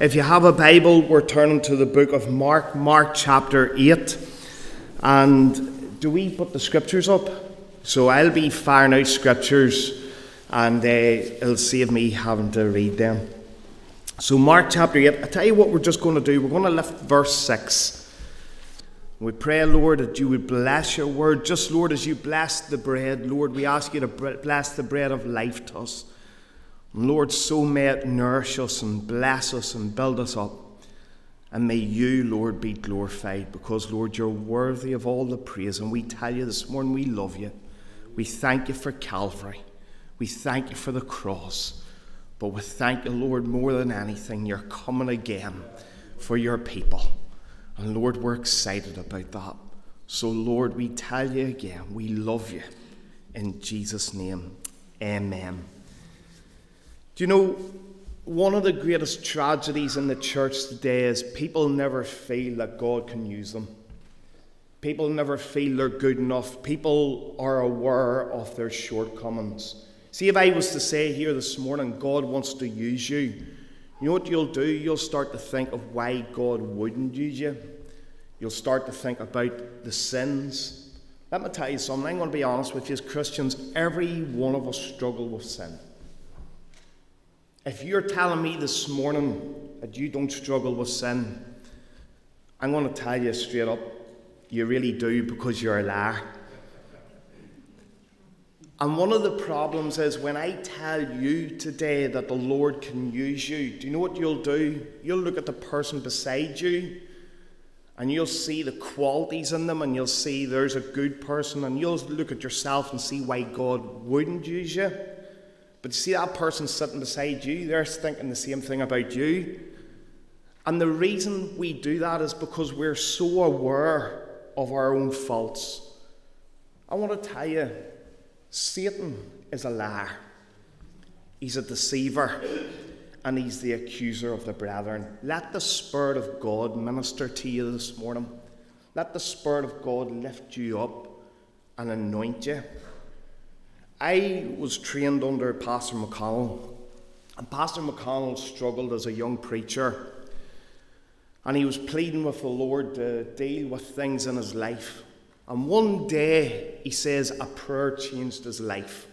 If you have a Bible, we're turning to the book of Mark, Mark chapter 8. And do we put the scriptures up? So I'll be firing out scriptures and uh, it'll save me having to read them. So, Mark chapter 8, I tell you what we're just going to do. We're going to lift verse 6. We pray, Lord, that you would bless your word. Just, Lord, as you bless the bread, Lord, we ask you to bless the bread of life to us. Lord, so may it nourish us and bless us and build us up. And may you, Lord, be glorified because, Lord, you're worthy of all the praise. And we tell you this morning we love you. We thank you for Calvary. We thank you for the cross. But we thank you, Lord, more than anything, you're coming again for your people. And Lord, we're excited about that. So, Lord, we tell you again, we love you. In Jesus' name, amen. Do you know, one of the greatest tragedies in the church today is people never feel that God can use them. People never feel they're good enough. People are aware of their shortcomings. See, if I was to say here this morning, God wants to use you, you know what you'll do? You'll start to think of why God wouldn't use you. You'll start to think about the sins. Let me tell you something. I'm going to be honest with you as Christians, every one of us struggle with sin. If you're telling me this morning that you don't struggle with sin, I'm going to tell you straight up, you really do because you're a liar. And one of the problems is when I tell you today that the Lord can use you, do you know what you'll do? You'll look at the person beside you and you'll see the qualities in them and you'll see there's a good person and you'll look at yourself and see why God wouldn't use you. But you see that person sitting beside you, they're thinking the same thing about you. And the reason we do that is because we're so aware of our own faults. I want to tell you, Satan is a liar. He's a deceiver and he's the accuser of the brethren. Let the Spirit of God minister to you this morning. Let the Spirit of God lift you up and anoint you. I was trained under Pastor McConnell, and Pastor McConnell struggled as a young preacher. And he was pleading with the Lord to deal with things in his life. And one day, he says, a prayer changed his life.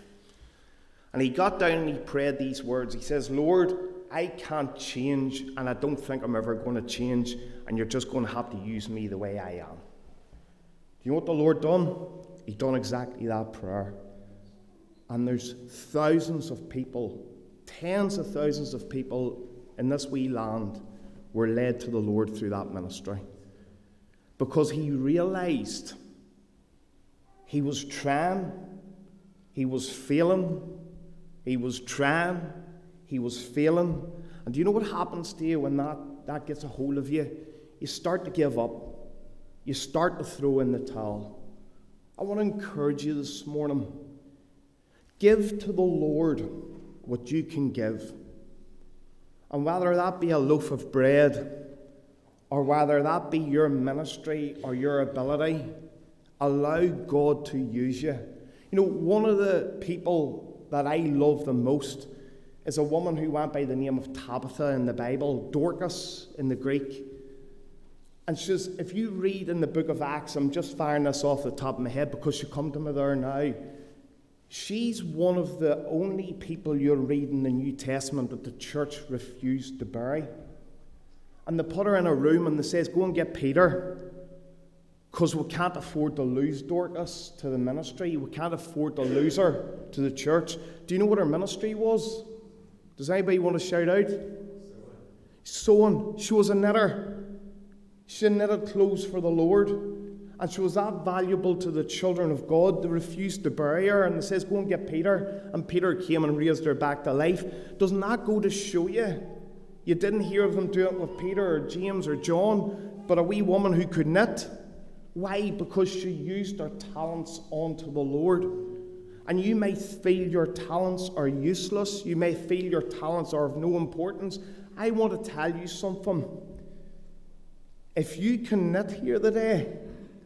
And he got down and he prayed these words. He says, Lord, I can't change, and I don't think I'm ever going to change, and you're just going to have to use me the way I am. Do you know what the Lord done? He done exactly that prayer. And there's thousands of people, tens of thousands of people in this wee land were led to the Lord through that ministry. Because he realized he was trying, he was failing, he was trying, he was failing. And do you know what happens to you when that, that gets a hold of you? You start to give up, you start to throw in the towel. I want to encourage you this morning Give to the Lord what you can give. And whether that be a loaf of bread, or whether that be your ministry or your ability, allow God to use you. You know, one of the people that I love the most is a woman who went by the name of Tabitha in the Bible, Dorcas in the Greek. And she says, if you read in the book of Acts, I'm just firing this off the top of my head because you come to me there now. She's one of the only people you'll read in the New Testament that the church refused to bury. And they put her in a room and they says, Go and get Peter. Because we can't afford to lose Dorcas to the ministry. We can't afford to lose her to the church. Do you know what her ministry was? Does anybody want to shout out? Sewing. She was a knitter. She knitted clothes for the Lord. And she was that valuable to the children of God. They refused to bury her, and says, Go and get Peter. And Peter came and raised her back to life. Doesn't that go to show you? You didn't hear of them do it with Peter or James or John, but a wee woman who could knit. Why? Because she used her talents unto the Lord. And you may feel your talents are useless. You may feel your talents are of no importance. I want to tell you something. If you can knit here today,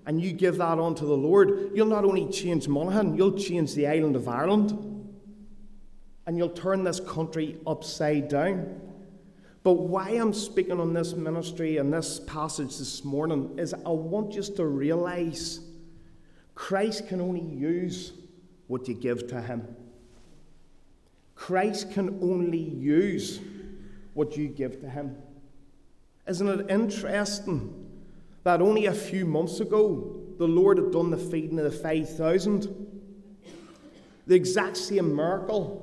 and you give that on to the Lord, you'll not only change Monaghan, you'll change the island of Ireland. And you'll turn this country upside down. But why I'm speaking on this ministry and this passage this morning is I want you to realize Christ can only use what you give to him. Christ can only use what you give to him. Isn't it interesting that only a few months ago the Lord had done the feeding of the 5,000? The exact same miracle.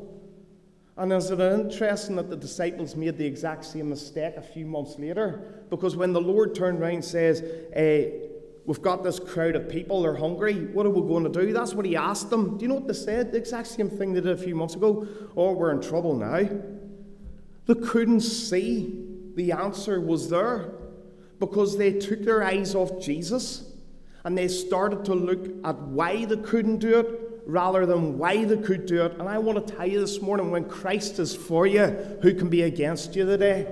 And is it interesting that the disciples made the exact same mistake a few months later? Because when the Lord turned around and says, hey, We've got this crowd of people, they're hungry. What are we going to do? That's what he asked them. Do you know what they said? The exact same thing they did a few months ago. Oh, we're in trouble now. They couldn't see the answer was there because they took their eyes off Jesus and they started to look at why they couldn't do it rather than why they could do it. And I want to tell you this morning when Christ is for you, who can be against you today?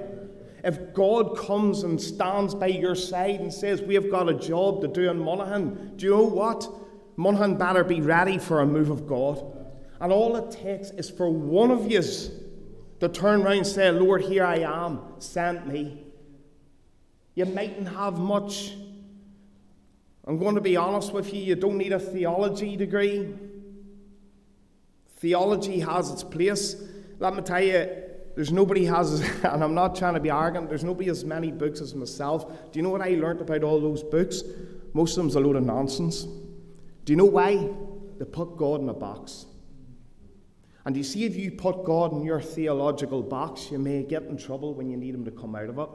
If God comes and stands by your side and says, We have got a job to do in Monaghan, do you know what? Monaghan better be ready for a move of God. And all it takes is for one of you to turn around and say, Lord, here I am, send me. You mightn't have much. I'm going to be honest with you, you don't need a theology degree. Theology has its place. Let me tell you, there's nobody has, and I'm not trying to be arrogant, there's nobody as many books as myself. Do you know what I learned about all those books? Most of them's a load of nonsense. Do you know why? They put God in a box. And you see, if you put God in your theological box, you may get in trouble when you need Him to come out of it.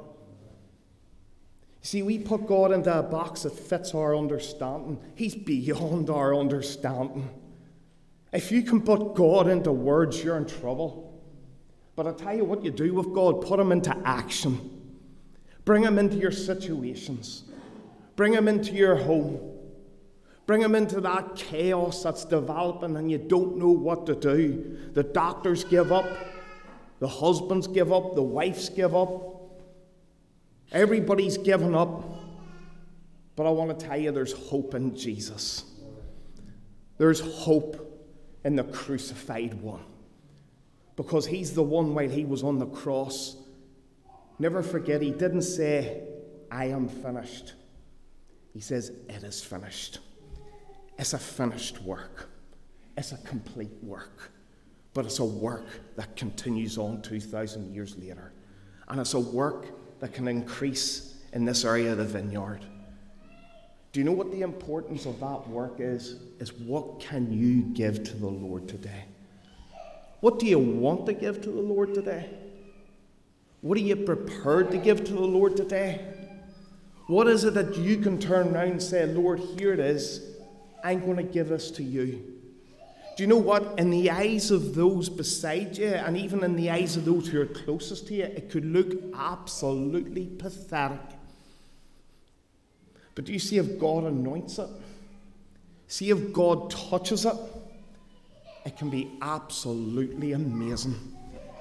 See, we put God into a box that fits our understanding. He's beyond our understanding. If you can put God into words, you're in trouble. But I tell you what you do with God put Him into action. Bring Him into your situations. Bring Him into your home. Bring Him into that chaos that's developing and you don't know what to do. The doctors give up. The husbands give up. The wives give up. Everybody's given up. But I want to tell you there's hope in Jesus. There's hope in the crucified one because he's the one while he was on the cross. Never forget, he didn't say, I am finished. He says, It is finished. It's a finished work, it's a complete work, but it's a work that continues on 2,000 years later. And it's a work that can increase in this area of the vineyard. Do you know what the importance of that work is? Is what can you give to the Lord today? What do you want to give to the Lord today? What are you prepared to give to the Lord today? What is it that you can turn around and say, Lord, here it is. I'm going to give this to you. Do you know what? In the eyes of those beside you, and even in the eyes of those who are closest to you, it could look absolutely pathetic. But do you see if God anoints it? See if God touches it? it can be absolutely amazing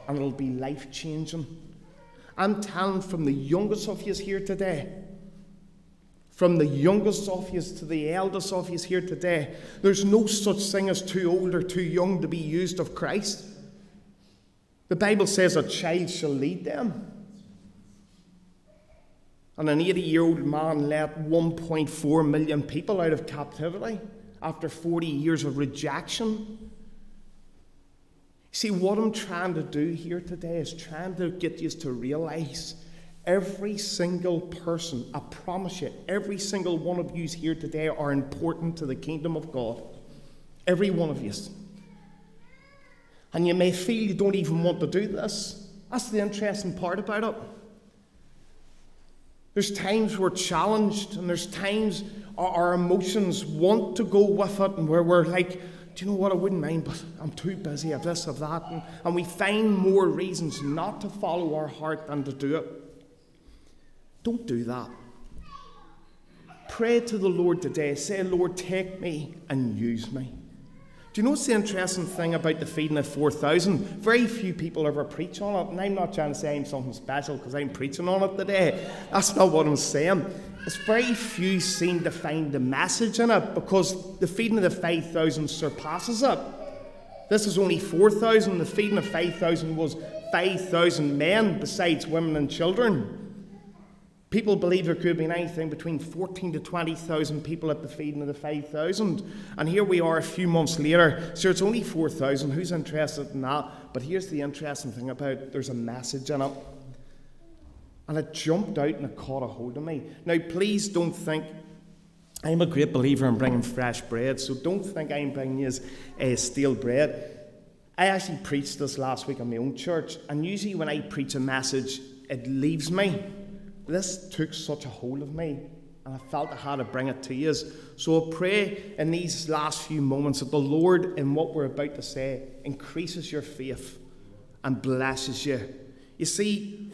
and it'll be life changing. I'm telling from the youngest of you here today, from the youngest of you to the eldest of you here today, there's no such thing as too old or too young to be used of Christ. The Bible says a child shall lead them. And an 80 year old man led 1.4 million people out of captivity after 40 years of rejection. See, what I'm trying to do here today is trying to get you to realize every single person, I promise you, every single one of you here today are important to the kingdom of God. Every one of you. And you may feel you don't even want to do this. That's the interesting part about it. There's times we're challenged, and there's times our, emotions want to go with it, and where we're like, do you know what? I wouldn't mind, but I'm too busy of this, of that. And, and we find more reasons not to follow our heart than to do it. Don't do that. Pray to the Lord today. Say, Lord, take me and use me. Do you know what's the interesting thing about the feeding of 4,000? Very few people ever preach on it, and I'm not trying to say I'm something special because I'm preaching on it today. That's not what I'm saying. It's very few seem to find the message in it because the feeding of the 5,000 surpasses it. This is only 4,000, the feeding of 5,000 was 5,000 men besides women and children. People believe there could been anything between 14 to 20,000 people at the feeding of the 5,000. And here we are a few months later. So it's only 4,000. Who's interested in that? But here's the interesting thing about there's a message in it. And it jumped out and it caught a hold of me. Now, please don't think I'm a great believer in bringing fresh bread, so don't think I'm bringing you uh, stale bread. I actually preached this last week in my own church, and usually when I preach a message, it leaves me this took such a hold of me, and I felt I had to bring it to you. So I pray in these last few moments that the Lord, in what we're about to say, increases your faith and blesses you. You see,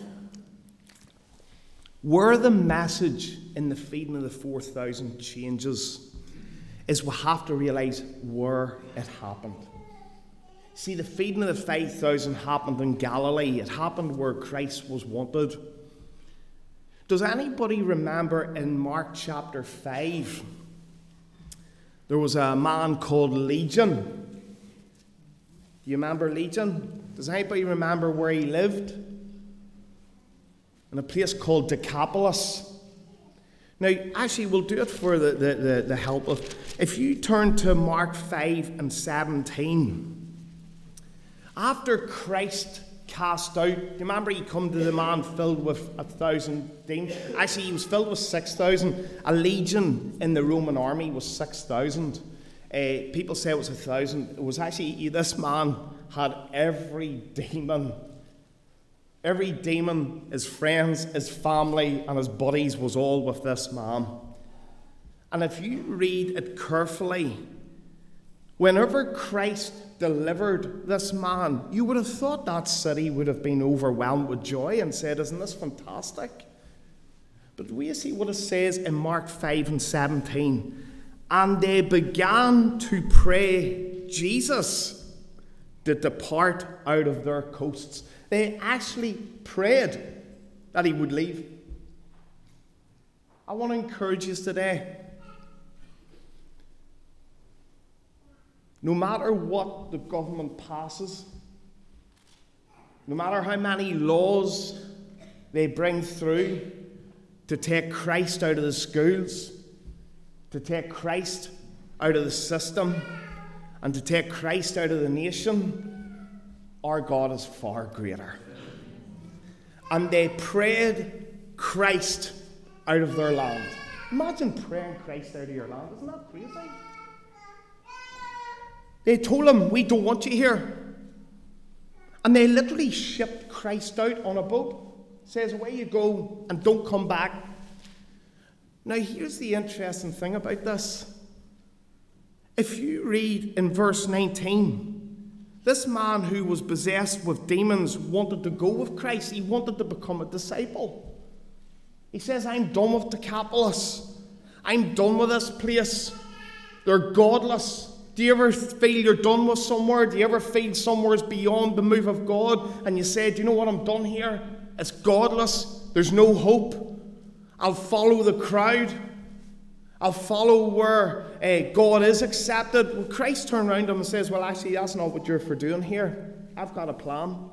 where the message in the feeding of the 4,000 changes is we have to realize where it happened. See, the feeding of the 5,000 happened in Galilee, it happened where Christ was wanted. Does anybody remember in Mark chapter 5? There was a man called Legion. Do you remember Legion? Does anybody remember where he lived? In a place called Decapolis. Now, actually, we'll do it for the, the, the, the help of. If you turn to Mark 5 and 17, after Christ cast out. Do you remember he come to the man filled with a thousand demons? Actually, he was filled with 6,000. A legion in the Roman army was 6,000. Uh, people say it was a thousand. It was actually, this man had every demon. Every demon, his friends, his family, and his buddies was all with this man. And if you read it carefully, whenever Christ delivered this man, you would have thought that city would have been overwhelmed with joy and said, Isn't this fantastic? But we see what it says in Mark 5 and 17. And they began to pray Jesus to depart out of their coasts. They actually prayed that he would leave. I want to encourage you today No matter what the government passes, no matter how many laws they bring through to take Christ out of the schools, to take Christ out of the system, and to take Christ out of the nation, our God is far greater. And they prayed Christ out of their land. Imagine praying Christ out of your land. Isn't that crazy? They told him, We don't want you here. And they literally shipped Christ out on a boat. Says, Away you go and don't come back. Now, here's the interesting thing about this. If you read in verse 19, this man who was possessed with demons wanted to go with Christ, he wanted to become a disciple. He says, I'm done with Decapolis. I'm done with this place. They're godless. Do you ever feel you're done with somewhere? Do you ever feel somewhere's beyond the move of God and you say, Do you know what I'm done here? It's godless. There's no hope. I'll follow the crowd. I'll follow where uh, God is accepted. Well, Christ turned around to him and says, Well, actually, that's not what you're for doing here. I've got a plan.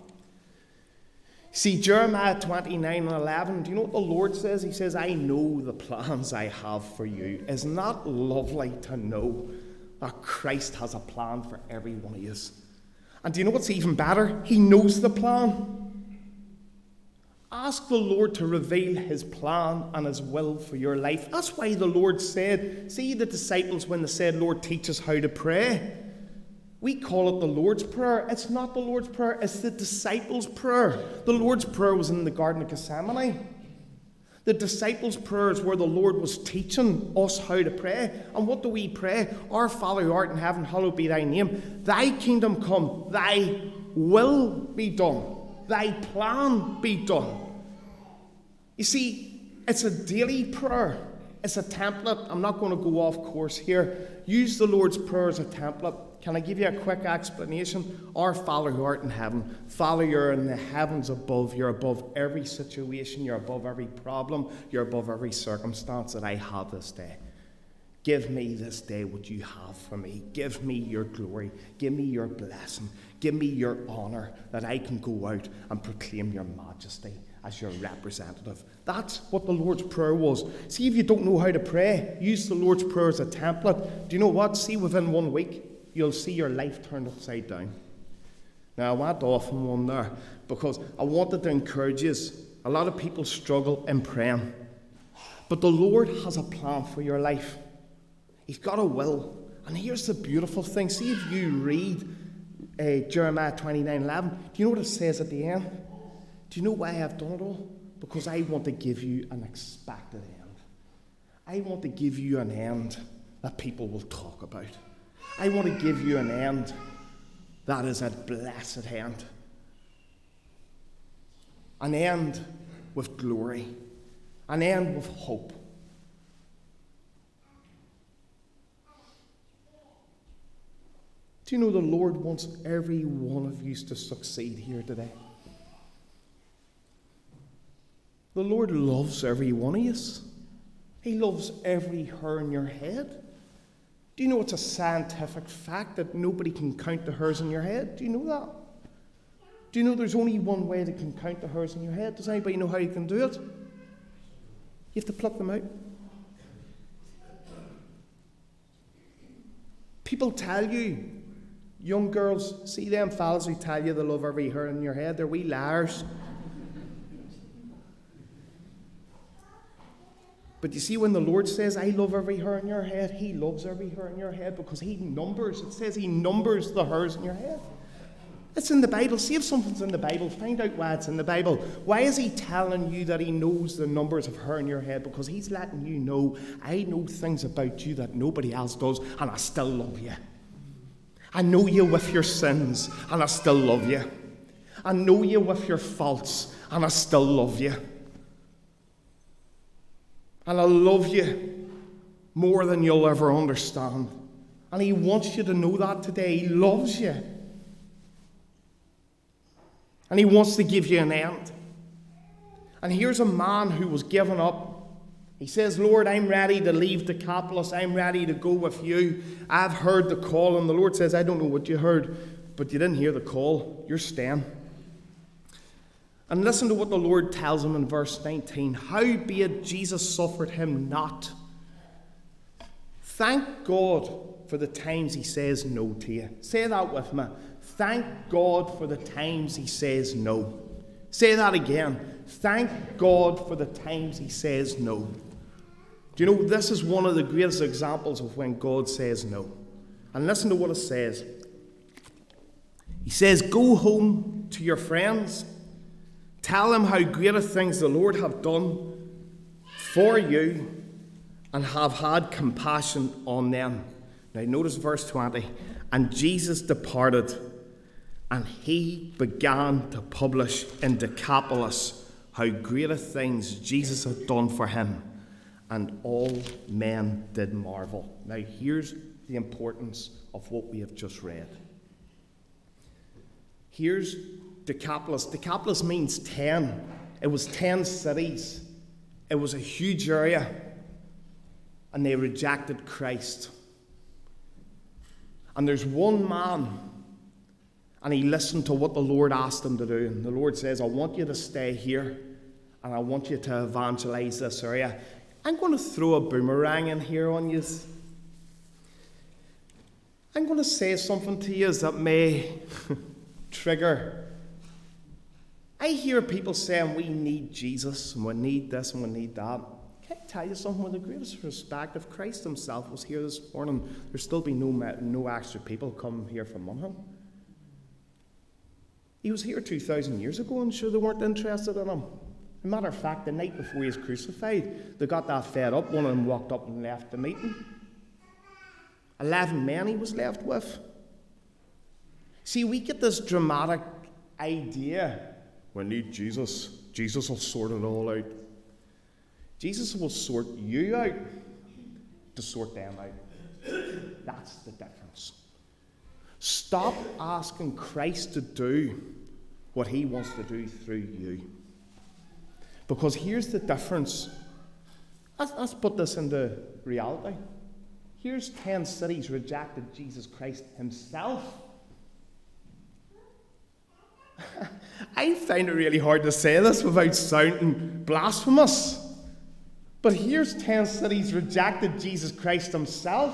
See, Jeremiah 29 and 11, do you know what the Lord says? He says, I know the plans I have for you. Isn't that lovely to know that Christ has a plan for every one of us. And do you know what's even better? He knows the plan. Ask the Lord to reveal His plan and His will for your life. That's why the Lord said, see the disciples when they said, Lord, teach us how to pray. We call it the Lord's Prayer. It's not the Lord's Prayer, it's the disciples' prayer. The Lord's Prayer was in the Garden of Gethsemane. The disciples' prayers where the Lord was teaching us how to pray. And what do we pray? Our Father who art in heaven, hallowed be thy name. Thy kingdom come, thy will be done, thy plan be done. You see, it's a daily prayer. It's a template. I'm not going to go off course here. Use the Lord's Prayer as a template. Can I give you a quick explanation? Our Father who art in heaven, Father, you're in the heavens above. You're above every situation. You're above every problem. You're above every circumstance that I have this day. Give me this day what you have for me. Give me your glory. Give me your blessing. Give me your honour that I can go out and proclaim your majesty as your representative. That's what the Lord's Prayer was. See, if you don't know how to pray, use the Lord's Prayer as a template. Do you know what? See, within one week, you'll see your life turned upside down. Now, I went off on one there because I wanted to encourage you. A lot of people struggle in praying, but the Lord has a plan for your life. He's got a will. And here's the beautiful thing. See if you read uh, Jeremiah 29 11, do you know what it says at the end? Do you know why I've done it all? Because I want to give you an expected end. I want to give you an end that people will talk about. I want to give you an end that is a blessed end. An end with glory, an end with hope. Do you know the Lord wants every one of you to succeed here today? The Lord loves every one of us. He loves every hair in your head. Do you know it's a scientific fact that nobody can count the hairs in your head? Do you know that? Do you know there's only one way that can count the hairs in your head? Does anybody know how you can do it? You have to pluck them out. People tell you Young girls, see them fellas who tell you they love every hair in your head, they're wee liars. But you see, when the Lord says, I love every hair in your head, He loves every hair in your head because He numbers. It says He numbers the hairs in your head. It's in the Bible. See if something's in the Bible. Find out why it's in the Bible. Why is He telling you that He knows the numbers of hair in your head? Because He's letting you know, I know things about you that nobody else does, and I still love you. I know you with your sins, and I still love you. I know you with your faults, and I still love you. And I love you more than you'll ever understand. And He wants you to know that today. He loves you. And He wants to give you an end. And here's a man who was given up he says, Lord, I'm ready to leave Decapolis. I'm ready to go with you. I've heard the call. And the Lord says, I don't know what you heard, but you didn't hear the call. You're staying. And listen to what the Lord tells him in verse 19. Howbeit Jesus suffered him not. Thank God for the times he says no to you. Say that with me. Thank God for the times he says no. Say that again. Thank God for the times he says no. Do you know, this is one of the greatest examples of when God says no. And listen to what it says. He says, Go home to your friends, tell them how great things the Lord have done for you, and have had compassion on them. Now, notice verse 20. And Jesus departed, and he began to publish in Decapolis how great things Jesus had done for him and all men did marvel. Now, here's the importance of what we have just read. Here's Decapolis. Decapolis means 10. It was 10 cities, it was a huge area, and they rejected Christ. And there's one man, and he listened to what the Lord asked him to do. And the Lord says, I want you to stay here, and I want you to evangelize this area. I'm going to throw a boomerang in here on you. I'm going to say something to you that may trigger. I hear people saying we need Jesus and we need this and we need that. Can I tell you something with the greatest respect? If Christ Himself was here this morning, there'd still be no, no extra people come here from among Him. He was here 2,000 years ago and sure they weren't interested in Him. A matter of fact, the night before he was crucified, they got that fed up. One of them walked up and left the meeting. Eleven men he was left with. See, we get this dramatic idea we need Jesus. Jesus will sort it all out. Jesus will sort you out to sort them out. That's the difference. Stop asking Christ to do what he wants to do through you. Because here's the difference. Let's, let's put this into reality. Here's 10 cities rejected Jesus Christ himself. I find it really hard to say this without sounding blasphemous. But here's 10 cities rejected Jesus Christ himself.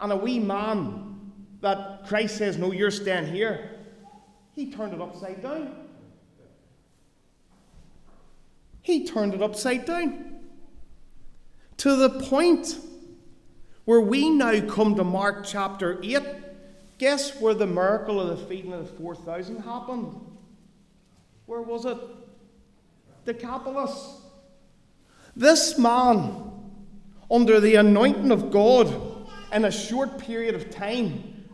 And a wee man that Christ says, No, you're staying here. He turned it upside down. He turned it upside down. To the point where we now come to Mark chapter 8. Guess where the miracle of the feeding of the 4,000 happened? Where was it? Decapolis. This man, under the anointing of God, in a short period of time,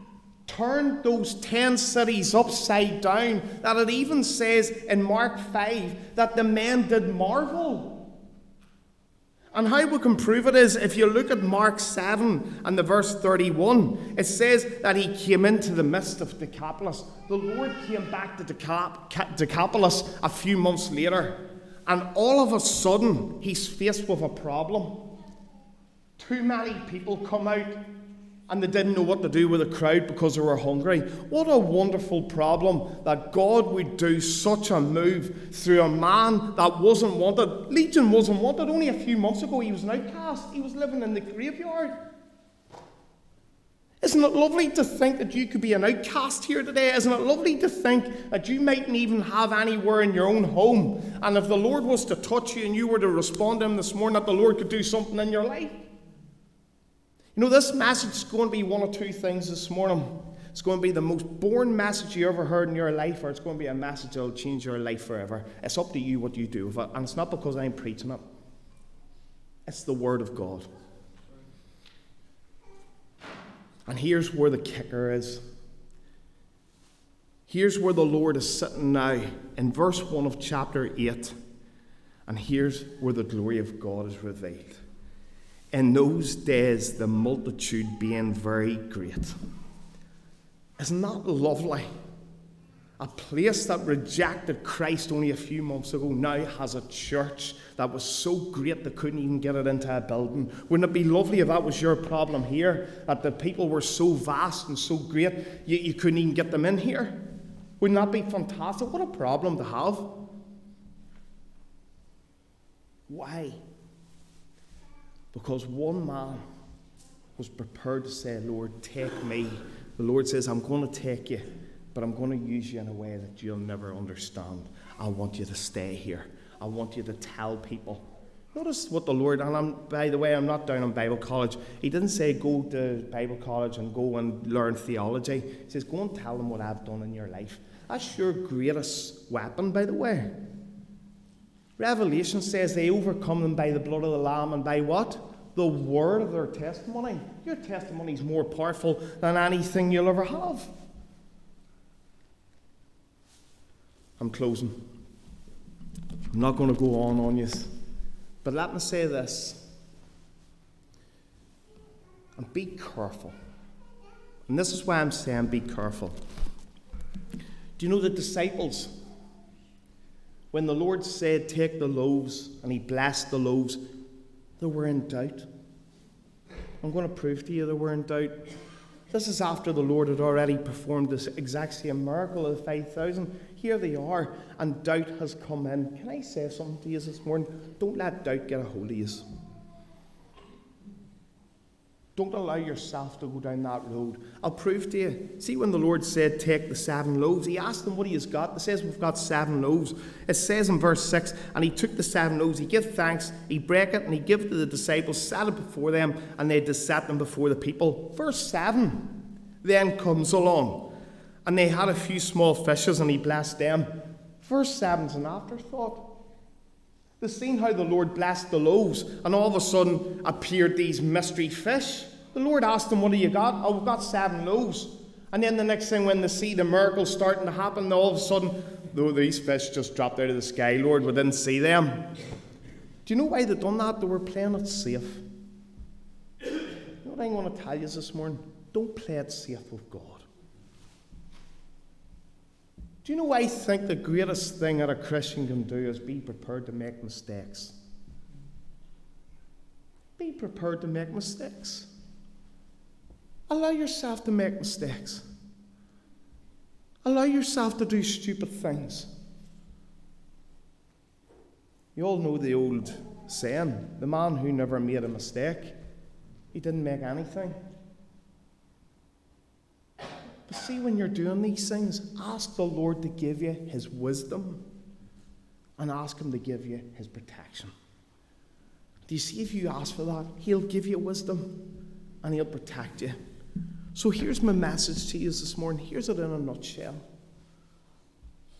turned those 10 cities upside down. That it even says in Mark 5 that the men did marvel. And how we can prove it is if you look at Mark 7 and the verse 31, it says that he came into the midst of Decapolis. The Lord came back to Decap- Decapolis a few months later, and all of a sudden he's faced with a problem. Too many people come out and they didn't know what to do with the crowd because they were hungry. What a wonderful problem that God would do such a move through a man that wasn't wanted. Legion wasn't wanted. Only a few months ago, he was an outcast, he was living in the graveyard. Isn't it lovely to think that you could be an outcast here today? Isn't it lovely to think that you mightn't even have anywhere in your own home? And if the Lord was to touch you and you were to respond to Him this morning, that the Lord could do something in your life? You know, this message is going to be one of two things this morning. It's going to be the most boring message you ever heard in your life, or it's going to be a message that will change your life forever. It's up to you what you do with it. And it's not because I'm preaching it, it's the Word of God. And here's where the kicker is. Here's where the Lord is sitting now in verse 1 of chapter 8. And here's where the glory of God is revealed in those days the multitude being very great. Isn't that lovely? A place that rejected Christ only a few months ago now has a church that was so great they couldn't even get it into a building. Wouldn't it be lovely if that was your problem here? That the people were so vast and so great you, you couldn't even get them in here? Wouldn't that be fantastic? What a problem to have. Why? Because one man was prepared to say, Lord, take me. The Lord says, I'm going to take you, but I'm going to use you in a way that you'll never understand. I want you to stay here. I want you to tell people. Notice what the Lord, and I'm, by the way, I'm not down on Bible college. He didn't say go to Bible college and go and learn theology. He says, go and tell them what I've done in your life. That's your greatest weapon, by the way. Revelation says they overcome them by the blood of the Lamb and by what? The word of their testimony. Your testimony is more powerful than anything you'll ever have. I'm closing. I'm not going to go on on you. But let me say this. And be careful. And this is why I'm saying be careful. Do you know the disciples? When the Lord said, Take the loaves, and He blessed the loaves, they were in doubt. I'm going to prove to you they were in doubt. This is after the Lord had already performed this exact same miracle of the 5,000. Here they are, and doubt has come in. Can I say something to you this morning? Don't let doubt get a hold of you. Don't allow yourself to go down that road. I'll prove to you. See, when the Lord said, Take the seven loaves, he asked them what he has got. It says we've got seven loaves. It says in verse 6 And he took the seven loaves, he gave thanks, he brake it, and he gave it to the disciples, set it before them, and they just set them before the people. Verse 7 then comes along. And they had a few small fishes, and he blessed them. Verse 7's an afterthought. They seen how the Lord blessed the loaves, and all of a sudden appeared these mystery fish. The Lord asked them, What have you got? Oh, we've got seven loaves. And then the next thing, when they see the miracle starting to happen, all of a sudden, though these fish just dropped out of the sky, Lord, we didn't see them. Do you know why they done that? They were playing it safe. You know what I'm going to tell you this morning? Don't play it safe with God. Do you know why I think the greatest thing that a Christian can do is be prepared to make mistakes? Be prepared to make mistakes. Allow yourself to make mistakes. Allow yourself to do stupid things. You all know the old saying the man who never made a mistake, he didn't make anything. But see, when you're doing these things, ask the Lord to give you his wisdom and ask him to give you his protection. Do you see if you ask for that, he'll give you wisdom and he'll protect you. So here's my message to you this morning. Here's it in a nutshell.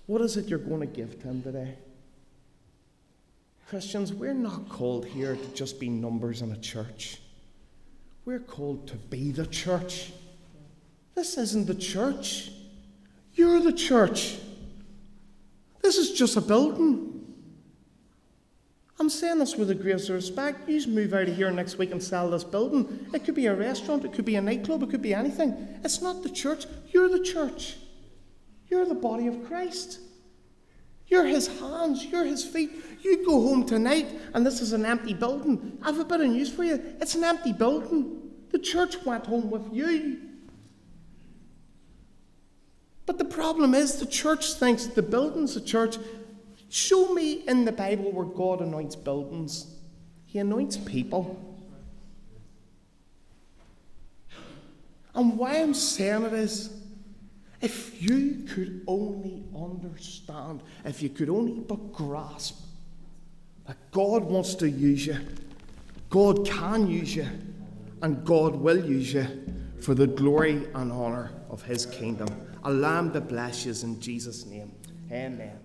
What is it you're going to give to him today? Christians, we're not called here to just be numbers in a church. We're called to be the church. This isn't the church. You're the church. This is just a building. I'm saying this with the greatest respect. You move out of here next week and sell this building. It could be a restaurant, it could be a nightclub, it could be anything. It's not the church. You're the church. You're the body of Christ. You're his hands, you're his feet. You go home tonight and this is an empty building. I have a bit of news for you. It's an empty building. The church went home with you. But the problem is the church thinks the building's the church Show me in the Bible where God anoints buildings, He anoints people. And why I'm saying it is, if you could only understand, if you could only but grasp that God wants to use you, God can use you, and God will use you for the glory and honour of His kingdom. Allow Him to bless you in Jesus' name. Amen.